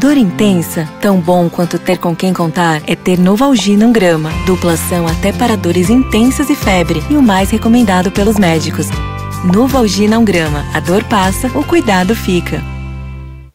Dor intensa? Tão bom quanto ter com quem contar é ter Novalgina 1 grama. Duplação até para dores intensas e febre. E o mais recomendado pelos médicos. Novalgina 1 grama. A dor passa, o cuidado fica.